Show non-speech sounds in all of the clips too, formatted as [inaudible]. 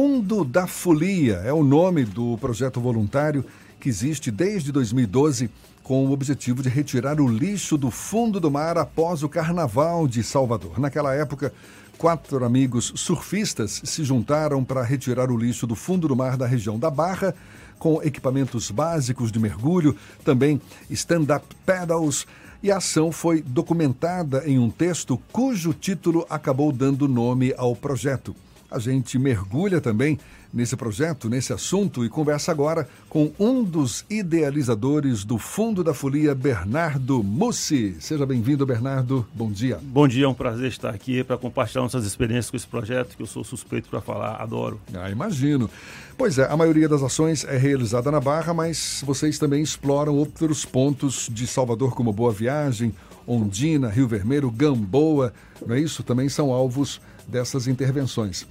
Fundo da Folia é o nome do projeto voluntário que existe desde 2012 com o objetivo de retirar o lixo do fundo do mar após o Carnaval de Salvador. Naquela época, quatro amigos surfistas se juntaram para retirar o lixo do fundo do mar da região da Barra, com equipamentos básicos de mergulho, também stand-up paddles. E a ação foi documentada em um texto cujo título acabou dando nome ao projeto. A gente mergulha também nesse projeto, nesse assunto, e conversa agora com um dos idealizadores do Fundo da Folia, Bernardo Mussi. Seja bem-vindo, Bernardo. Bom dia. Bom dia, é um prazer estar aqui para compartilhar nossas experiências com esse projeto, que eu sou suspeito para falar, adoro. Ah, imagino. Pois é, a maioria das ações é realizada na Barra, mas vocês também exploram outros pontos de Salvador, como Boa Viagem, Ondina, Rio Vermelho, Gamboa, não é isso? Também são alvos dessas intervenções.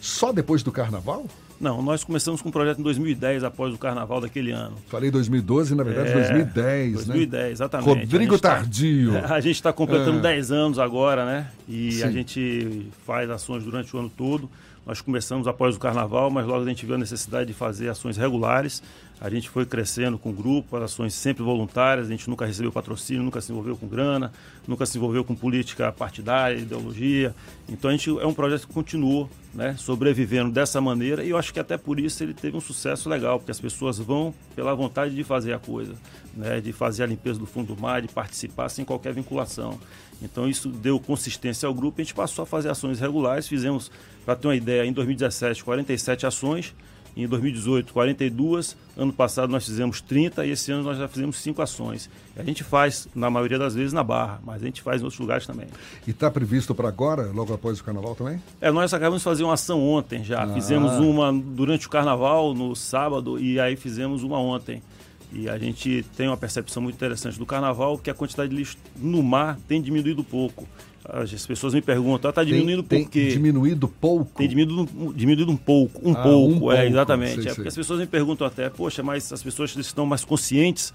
Só depois do carnaval? Não, nós começamos com o projeto em 2010, após o carnaval daquele ano. Falei 2012, na verdade, é, 2010, 2010, né? exatamente. Rodrigo tá- Tardio. Tá, [laughs] a gente está completando é. 10 anos agora, né? E Sim. a gente faz ações durante o ano todo. Nós começamos após o carnaval, mas logo a gente viu a necessidade de fazer ações regulares. A gente foi crescendo com o grupo, ações sempre voluntárias, a gente nunca recebeu patrocínio, nunca se envolveu com grana, nunca se envolveu com política partidária, ideologia. Então a gente é um projeto que continuou né, sobrevivendo dessa maneira e eu acho que até por isso ele teve um sucesso legal, porque as pessoas vão pela vontade de fazer a coisa, né, de fazer a limpeza do fundo do mar, de participar sem qualquer vinculação. Então isso deu consistência ao grupo, a gente passou a fazer ações regulares, fizemos, para ter uma ideia, em 2017 47 ações, em 2018 42, ano passado nós fizemos 30 e esse ano nós já fizemos 5 ações. A gente faz, na maioria das vezes, na Barra, mas a gente faz em outros lugares também. E está previsto para agora, logo após o Carnaval também? É, nós acabamos de fazer uma ação ontem já. Ah. Fizemos uma durante o Carnaval, no sábado, e aí fizemos uma ontem. E a gente tem uma percepção muito interessante do carnaval que a quantidade de lixo no mar tem diminuído pouco. As pessoas me perguntam, está ah, diminuindo tem, por quê? Tem diminuído pouco? Tem diminuído, diminuído um pouco, um, ah, pouco, um pouco, é, exatamente. Sei, é, porque as pessoas me perguntam até, poxa, mas as pessoas estão mais conscientes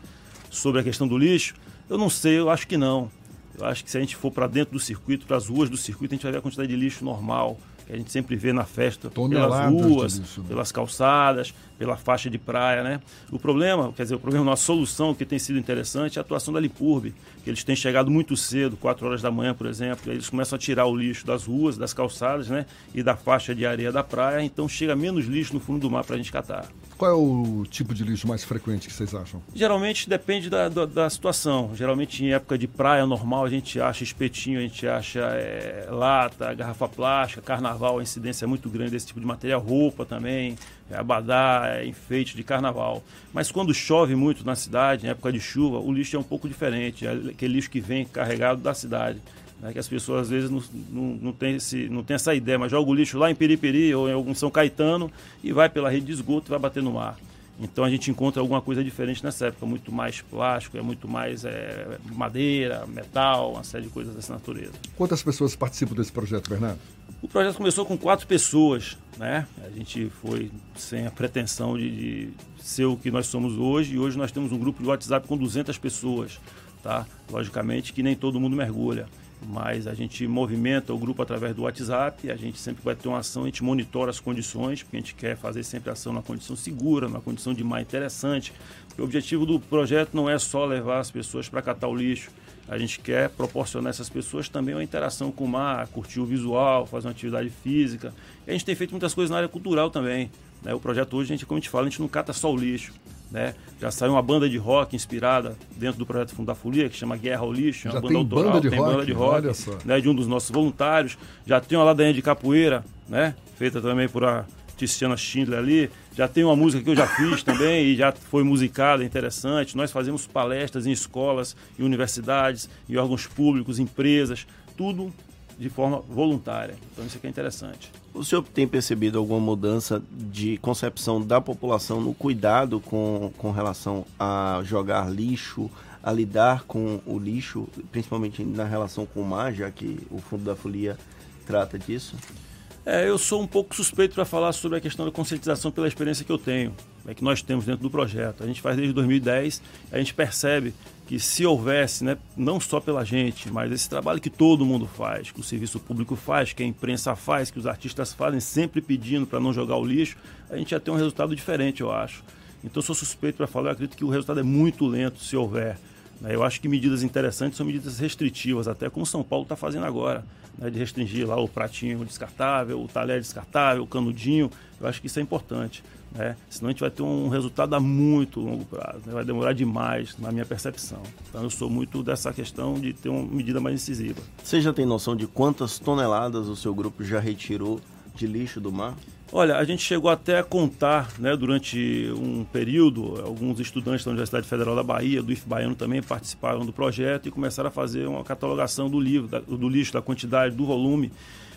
sobre a questão do lixo? Eu não sei, eu acho que não. Eu acho que se a gente for para dentro do circuito, para as ruas do circuito, a gente vai ver a quantidade de lixo normal, que a gente sempre vê na festa, Toneladas pelas ruas, lixo, né? pelas calçadas, pela faixa de praia, né? O problema, quer dizer, o problema, a solução que tem sido interessante é a atuação da Lipurbe, que eles têm chegado muito cedo, 4 horas da manhã, por exemplo, eles começam a tirar o lixo das ruas, das calçadas, né? E da faixa de areia da praia, então chega menos lixo no fundo do mar para a gente catar. Qual é o tipo de lixo mais frequente que vocês acham? Geralmente depende da, da, da situação. Geralmente em época de praia normal a gente acha espetinho, a gente acha é, lata, garrafa plástica, carnaval, a incidência é muito grande desse tipo de material, roupa também, é, abadá, é, enfeite de carnaval. Mas quando chove muito na cidade, em época de chuva, o lixo é um pouco diferente, é aquele lixo que vem carregado da cidade. Né, que as pessoas às vezes não, não, não, tem esse, não tem essa ideia, mas joga o lixo lá em Periperi ou em algum São Caetano e vai pela rede de esgoto e vai bater no mar. Então a gente encontra alguma coisa diferente nessa época, muito mais plástico, é muito mais é, madeira, metal, uma série de coisas dessa natureza. Quantas pessoas participam desse projeto, Bernardo? O projeto começou com quatro pessoas, né? A gente foi sem a pretensão de, de ser o que nós somos hoje e hoje nós temos um grupo de WhatsApp com 200 pessoas, tá? Logicamente que nem todo mundo mergulha mas a gente movimenta o grupo através do WhatsApp, a gente sempre vai ter uma ação, a gente monitora as condições, porque a gente quer fazer sempre ação na condição segura, na condição de mar interessante. o objetivo do projeto não é só levar as pessoas para catar o lixo, a gente quer proporcionar a essas pessoas também uma interação com o mar, curtir o visual, fazer uma atividade física. E a gente tem feito muitas coisas na área cultural também. Né? O projeto hoje, a gente, como a gente fala, a gente não cata só o lixo. Né? Já saiu uma banda de rock inspirada dentro do projeto Fundo da Folia, que chama Guerra ao Lixo, é uma banda tem autoral, banda de tem rock, banda de rock né? de um dos nossos voluntários. Já tem uma ladainha de capoeira, né? feita também por a Tiziana Schindler ali. Já tem uma música que eu já fiz também e já foi musicada, interessante. Nós fazemos palestras em escolas, em universidades, em órgãos públicos, empresas, tudo de forma voluntária. Então isso aqui é interessante. O senhor tem percebido alguma mudança de concepção da população no cuidado com, com relação a jogar lixo, a lidar com o lixo, principalmente na relação com o mar, já que o Fundo da Folia trata disso? É, eu sou um pouco suspeito para falar sobre a questão da conscientização pela experiência que eu tenho, é que nós temos dentro do projeto. A gente faz desde 2010, a gente percebe que se houvesse, né, não só pela gente, mas esse trabalho que todo mundo faz, que o serviço público faz, que a imprensa faz, que os artistas fazem, sempre pedindo para não jogar o lixo, a gente ia ter um resultado diferente, eu acho. Então, sou suspeito para falar, eu acredito que o resultado é muito lento se houver. Né. Eu acho que medidas interessantes são medidas restritivas, até como São Paulo está fazendo agora né, de restringir lá o pratinho descartável, o talher descartável, o canudinho. Eu acho que isso é importante. Né? Senão a gente vai ter um resultado a muito longo prazo. Né? Vai demorar demais, na minha percepção. Então eu sou muito dessa questão de ter uma medida mais incisiva. Você já tem noção de quantas toneladas o seu grupo já retirou de lixo do mar? Olha, a gente chegou até a contar, né, durante um período, alguns estudantes da Universidade Federal da Bahia, do IF Baiano também participaram do projeto e começaram a fazer uma catalogação do livro, do lixo, da quantidade, do volume.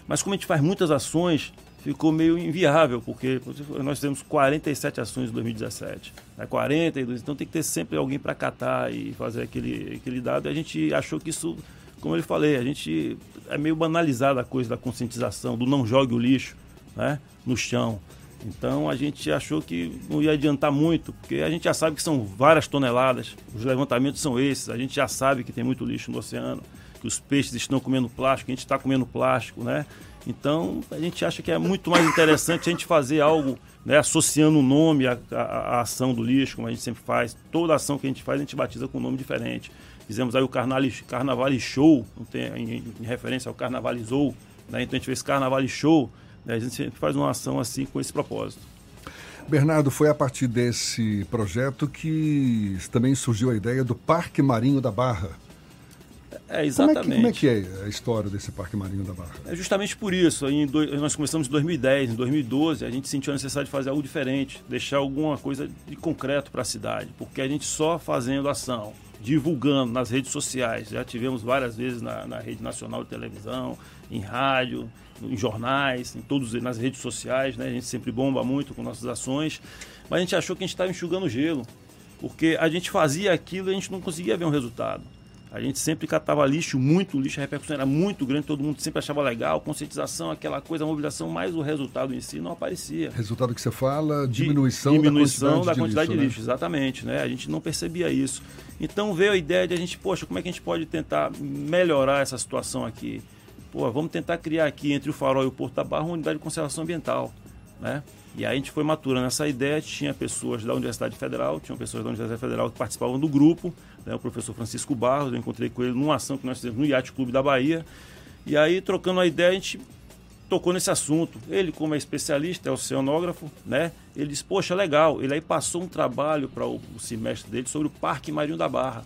Mas como a gente faz muitas ações, ficou meio inviável, porque nós temos 47 ações em 2017, né, 42, então tem que ter sempre alguém para catar e fazer aquele, aquele dado. E a gente achou que isso, como eu falei, a gente é meio banalizada a coisa da conscientização, do não jogue o lixo né, no chão. Então a gente achou que não ia adiantar muito, porque a gente já sabe que são várias toneladas, os levantamentos são esses, a gente já sabe que tem muito lixo no oceano, que os peixes estão comendo plástico, a gente está comendo plástico, né? Então a gente acha que é muito mais interessante a gente fazer algo né, associando o nome à, à, à, ação do lixo, como a gente sempre faz. Toda ação que a gente faz a gente batiza com um nome diferente. Fizemos aí o Carnaval, Show, em, em, referência ao Carnavalizou, né? então a gente fez Carnaval Show a gente sempre faz uma ação assim com esse propósito. Bernardo, foi a partir desse projeto que também surgiu a ideia do Parque Marinho da Barra. É, exatamente. Como é, que, como é, que, é a história desse Parque Marinho da Barra? É justamente por isso. Do, nós começamos em 2010, em 2012, a gente sentiu a necessidade de fazer algo diferente, deixar alguma coisa de concreto para a cidade, porque a gente só fazendo ação, divulgando nas redes sociais, já tivemos várias vezes na, na rede nacional de televisão, em rádio, em jornais, em todos nas redes sociais, né? A gente sempre bomba muito com nossas ações, mas a gente achou que a gente estava enxugando gelo, porque a gente fazia aquilo e a gente não conseguia ver um resultado. A gente sempre catava lixo, muito lixo, a repercussão era muito grande, todo mundo sempre achava legal, conscientização, aquela coisa, a mobilização, mas o resultado em si não aparecia. Resultado que você fala, diminuição, de, diminuição da quantidade, da quantidade de, lixo, de lixo, né? exatamente, né? A gente não percebia isso. Então veio a ideia de a gente, poxa, como é que a gente pode tentar melhorar essa situação aqui? Pô, vamos tentar criar aqui entre o Farol e o Porto da Barra uma unidade de conservação ambiental, né? E aí a gente foi maturando essa ideia, tinha pessoas da Universidade Federal, tinham pessoas da Universidade Federal que participavam do grupo, né? o professor Francisco Barros, eu encontrei com ele numa ação que nós fizemos no Yacht Clube da Bahia, e aí trocando a ideia a gente tocou nesse assunto. Ele, como é especialista, é oceanógrafo, né? Ele disse, poxa, legal. Ele aí passou um trabalho para o semestre dele sobre o Parque Marinho da Barra.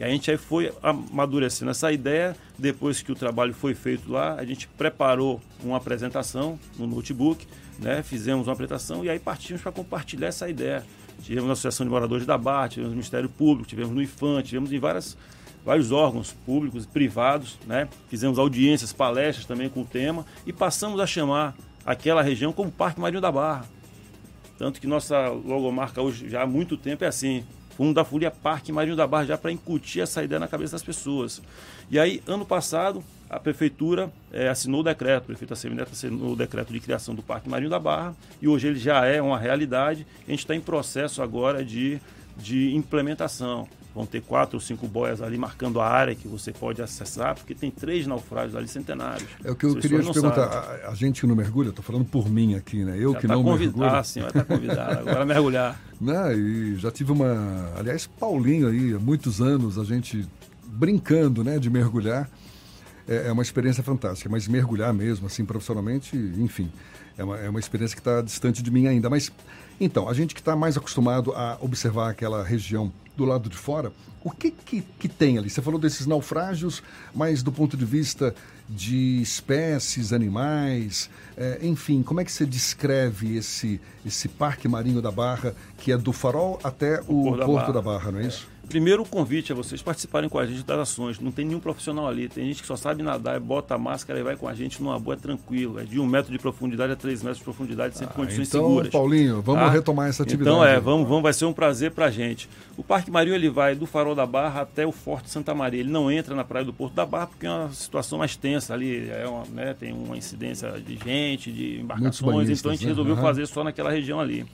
E a gente aí foi amadurecendo essa ideia. Depois que o trabalho foi feito lá, a gente preparou uma apresentação no notebook, né? fizemos uma apresentação e aí partimos para compartilhar essa ideia. Tivemos na Associação de Moradores da Barra, tivemos no Ministério Público, tivemos no IFAM, tivemos em várias, vários órgãos públicos e privados, né? fizemos audiências, palestras também com o tema e passamos a chamar aquela região como Parque Marinho da Barra. Tanto que nossa logomarca hoje já há muito tempo é assim, Fundo da Folia Parque Marinho da Barra, já para incutir essa ideia na cabeça das pessoas. E aí, ano passado, a prefeitura é, assinou o decreto, o prefeito Assemineto assinou o decreto de criação do Parque Marinho da Barra, e hoje ele já é uma realidade. A gente está em processo agora de, de implementação. Vão ter quatro ou cinco boias ali marcando a área que você pode acessar, porque tem três naufrágios ali centenários. É o que eu queria te perguntar. A, a, gente que não mergulha, estou falando por mim aqui, né? Eu já que tá não mergulho. Ah, sim, vai estar tá convidado. [laughs] Agora mergulhar. Né? E já tive uma. Aliás, Paulinho aí, há muitos anos, a gente brincando né, de mergulhar. É, é uma experiência fantástica, mas mergulhar mesmo, assim, profissionalmente, enfim, é uma, é uma experiência que está distante de mim ainda. Mas, então, a gente que está mais acostumado a observar aquela região do lado de fora, o que, que, que tem ali? Você falou desses naufrágios, mas do ponto de vista de espécies, animais, é, enfim, como é que você descreve esse, esse parque marinho da Barra, que é do farol até o, o Porto, da, Porto Barra. da, Barra. não é, é. isso? Primeiro, o convite a vocês participarem com a gente das ações. Não tem nenhum profissional ali. Tem gente que só sabe nadar, bota a máscara e vai com a gente numa boa, é tranquilo. É de um metro de profundidade a três metros de profundidade, sem ah, condições então, seguras. Então, Paulinho, vamos tá? retomar essa atividade. Então, é, vamos, vamos, vai ser um prazer para a gente. O Parque Marinho ele vai do Farol da Barra até o Forte Santa Maria. Ele não entra na Praia do Porto da Barra porque é uma situação mais tensa ali. É uma, né, tem uma incidência de gente, de embarcações. Então, a gente né? resolveu uhum. fazer só naquela região ali.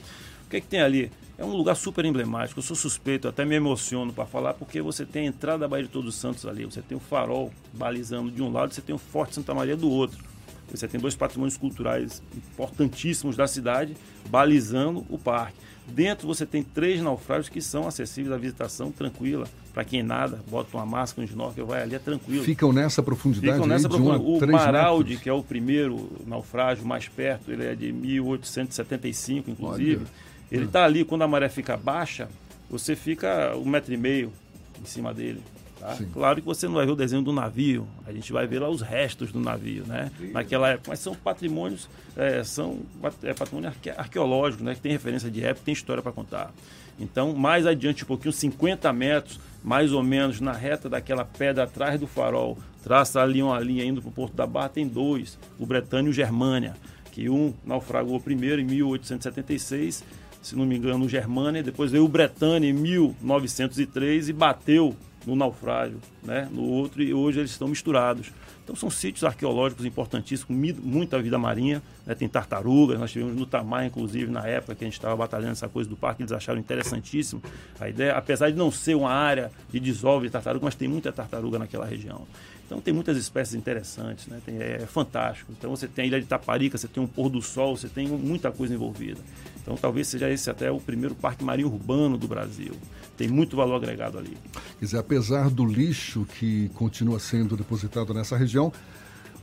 O que, é que tem ali? É um lugar super emblemático. Eu sou suspeito, até me emociono para falar, porque você tem a entrada da Baía de Todos os Santos ali, você tem o farol balizando de um lado, você tem o Forte Santa Maria do outro. Você tem dois patrimônios culturais importantíssimos da cidade balizando o parque. Dentro você tem três naufrágios que são acessíveis à visitação tranquila. Para quem nada, bota uma máscara, um snorkel, vai ali, é tranquilo. Ficam nessa profundidade? Ficam nessa profundidade. O Maraldi, metros. que é o primeiro naufrágio mais perto, ele é de 1875, inclusive. Olha. Ele está ali, quando a maré fica baixa, você fica um metro e meio em cima dele. Tá? Claro que você não vai ver o desenho do navio, a gente vai ver lá os restos do navio, né? Naquela época, mas são patrimônios, é, são é, patrimônio arque, arqueológico, né? Que tem referência de época, tem história para contar. Então, mais adiante um pouquinho, 50 metros, mais ou menos, na reta daquela pedra atrás do farol, traça ali uma linha indo para o Porto da Barra, tem dois, o Bretânia e o Germânia, que um naufragou primeiro em 1876 se não me engano, Germânia, depois veio o Bretânia em 1903 e bateu no naufrágio, né, no outro, e hoje eles estão misturados. Então são sítios arqueológicos importantíssimos, muita vida marinha, né, tem tartarugas, nós tivemos no Tamar, inclusive, na época que a gente estava batalhando essa coisa do parque, eles acharam interessantíssimo a ideia, apesar de não ser uma área de desove de tartaruga, mas tem muita tartaruga naquela região. Então tem muitas espécies interessantes, né? Tem, é, é, fantástico. Então você tem a ilha de Taparica, você tem um pôr do sol, você tem muita coisa envolvida. Então talvez seja esse até o primeiro parque marinho urbano do Brasil. Tem muito valor agregado ali. Quer dizer, apesar do lixo que continua sendo depositado nessa região,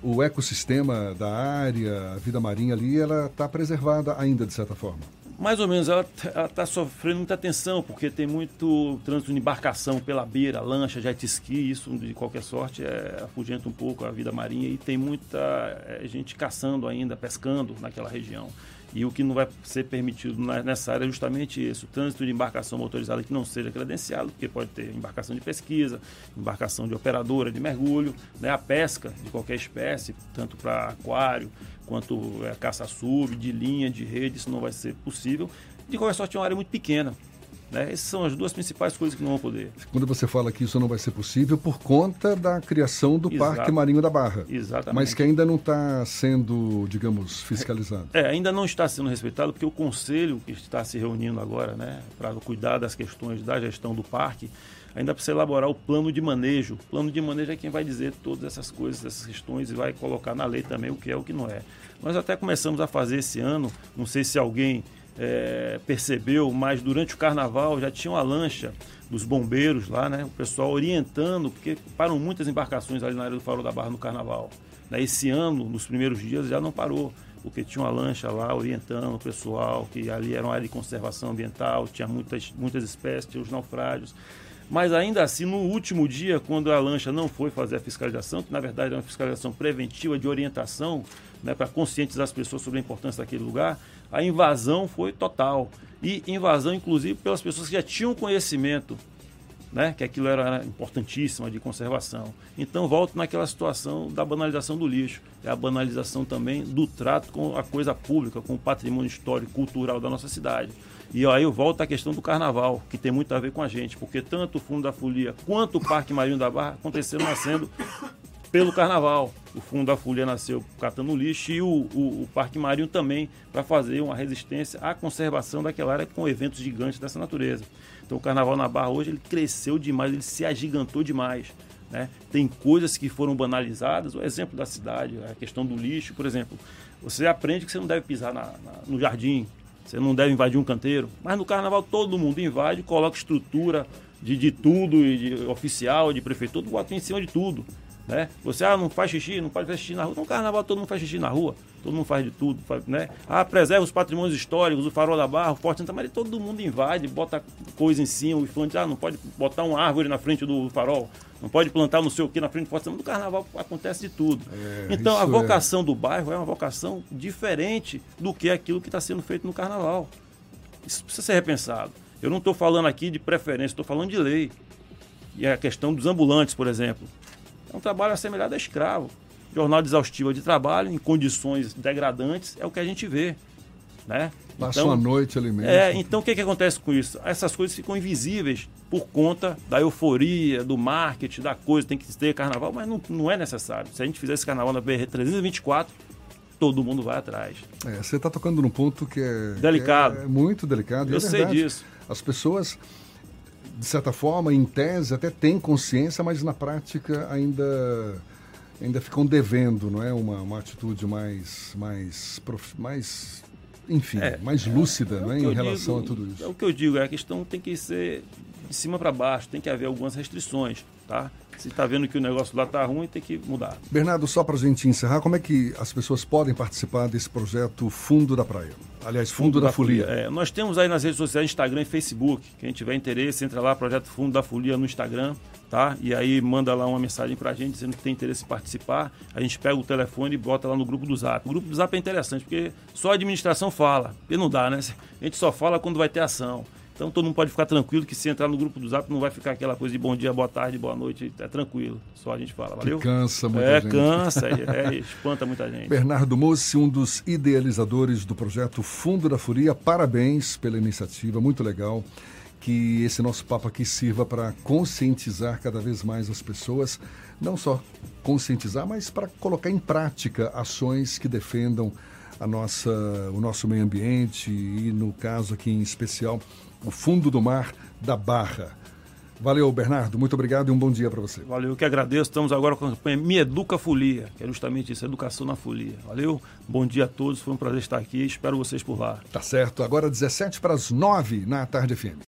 o ecossistema da área, a vida marinha ali, ela está preservada ainda de certa forma mais ou menos, ela está sofrendo muita tensão, porque tem muito trânsito de embarcação pela beira, lancha, jet ski, isso de qualquer sorte é, afugenta um pouco a vida marinha e tem muita é, gente caçando ainda, pescando naquela região. E o que não vai ser permitido nessa área é justamente isso: o trânsito de embarcação motorizada que não seja credenciado, porque pode ter embarcação de pesquisa, embarcação de operadora de mergulho, né, a pesca de qualquer espécie, tanto para aquário quanto é, caça sub, de linha, de rede, isso não vai ser possível. De qualquer sorte, é uma área muito pequena. Né? Essas são as duas principais coisas que não vão poder. Quando você fala que isso não vai ser possível por conta da criação do Exato. Parque Marinho da Barra. Exatamente. Mas que ainda não está sendo, digamos, fiscalizado. É, ainda não está sendo respeitado, porque o conselho que está se reunindo agora, né, para cuidar das questões da gestão do parque, ainda precisa elaborar o plano de manejo. O plano de manejo é quem vai dizer todas essas coisas, essas questões e vai colocar na lei também o que é e o que não é. Nós até começamos a fazer esse ano, não sei se alguém é, percebeu, mas durante o carnaval já tinha uma lancha dos bombeiros lá, né? O pessoal orientando, porque param muitas embarcações ali na área do Farol da Barra no carnaval. Esse ano, nos primeiros dias, já não parou, porque tinha uma lancha lá orientando o pessoal, que ali era uma área de conservação ambiental, tinha muitas, muitas espécies, tinha os naufrágios. Mas ainda assim, no último dia, quando a lancha não foi fazer a fiscalização, que na verdade é uma fiscalização preventiva de orientação, né, para conscientizar as pessoas sobre a importância daquele lugar, a invasão foi total. E invasão, inclusive, pelas pessoas que já tinham conhecimento né, que aquilo era importantíssimo de conservação. Então volto naquela situação da banalização do lixo, é a banalização também do trato com a coisa pública, com o patrimônio histórico, cultural da nossa cidade. E aí eu volto à questão do carnaval, que tem muito a ver com a gente, porque tanto o Fundo da Folia quanto o Parque Marinho da Barra aconteceram nascendo pelo carnaval. O Fundo da Folia nasceu catando lixo e o, o, o Parque Marinho também para fazer uma resistência à conservação daquela área com eventos gigantes dessa natureza. Então o carnaval na Barra hoje ele cresceu demais, ele se agigantou demais. Né? Tem coisas que foram banalizadas, o exemplo da cidade, a questão do lixo, por exemplo. Você aprende que você não deve pisar na, na, no jardim, você não deve invadir um canteiro. Mas no carnaval todo mundo invade, coloca estrutura de, de tudo, de oficial, de prefeitura, bota em cima de tudo. Né? Você ah, não faz xixi, não pode fazer xixi na rua. No carnaval todo mundo faz xixi na rua, todo mundo faz de tudo. Faz, né? Ah, preserva os patrimônios históricos, o farol da barra, o Forte Santa Maria, todo mundo invade, bota coisa em cima, o infante, ah, não pode botar uma árvore na frente do farol, não pode plantar não sei o que na frente do Forte Santa Maria. No carnaval acontece de tudo. É, então a é. vocação é... do bairro é uma vocação diferente do que aquilo que está sendo feito no carnaval. Isso precisa ser repensado. Eu não estou falando aqui de preferência, estou falando de lei. E a questão dos ambulantes, por exemplo. É um trabalho assemelhado a escravo. Jornada exaustiva de trabalho, em condições degradantes, é o que a gente vê. Né? Passa então, a noite ali mesmo. É, então o que, que acontece com isso? Essas coisas ficam invisíveis por conta da euforia, do marketing, da coisa, tem que ter carnaval, mas não, não é necessário. Se a gente fizer esse carnaval na BR 324, todo mundo vai atrás. É, você está tocando num ponto que é delicado. Que é muito delicado. Eu é sei disso. As pessoas, de certa forma, em tese, até têm consciência, mas na prática ainda ainda ficam devendo, não é? Uma, uma atitude mais, mais, mais enfim, é, mais lúcida é, é em relação digo, a tudo isso. É o que eu digo, é a questão tem que ser de cima para baixo, tem que haver algumas restrições, tá? Se está vendo que o negócio lá está ruim, tem que mudar. Bernardo, só para a gente encerrar, como é que as pessoas podem participar desse projeto Fundo da Praia? Aliás, Fundo, Fundo da, da, Folia. É, nós temos aí nas redes sociais, Instagram e Facebook. Quem tiver interesse, entra lá, Projeto Fundo da Folia no Instagram, tá? E aí manda lá uma mensagem para a gente dizendo que tem interesse em participar. A gente pega o telefone e bota lá no grupo do Zap. O grupo do Zap é interessante, porque só a administração fala. E não dá, né? [laughs] A gente só fala quando vai ter ação. Então todo mundo pode ficar tranquilo que se entrar no grupo do Zap não vai ficar aquela coisa de bom dia, boa tarde, boa noite, é tranquilo. Só a gente fala, valeu? Que cansa muita é, gente. Cansa, é, [laughs] é, espanta muita gente. Bernardo Mossi, um dos idealizadores do projeto Fundo da Furia, parabéns pela iniciativa, muito legal. Que esse nosso papo aqui sirva para conscientizar cada vez mais as pessoas, não só conscientizar, mas para colocar em prática ações que defendam a nossa, o nosso meio ambiente e, no caso aqui em especial, o fundo do mar da Barra. Valeu, Bernardo. Muito obrigado e um bom dia para você. Valeu, eu que agradeço. Estamos agora com a campanha Me Educa Folia, que é justamente isso, educação na folia. Valeu, bom dia a todos. Foi um prazer estar aqui. Espero vocês por lá. Tá certo. Agora 17 para as 9 na tarde FM.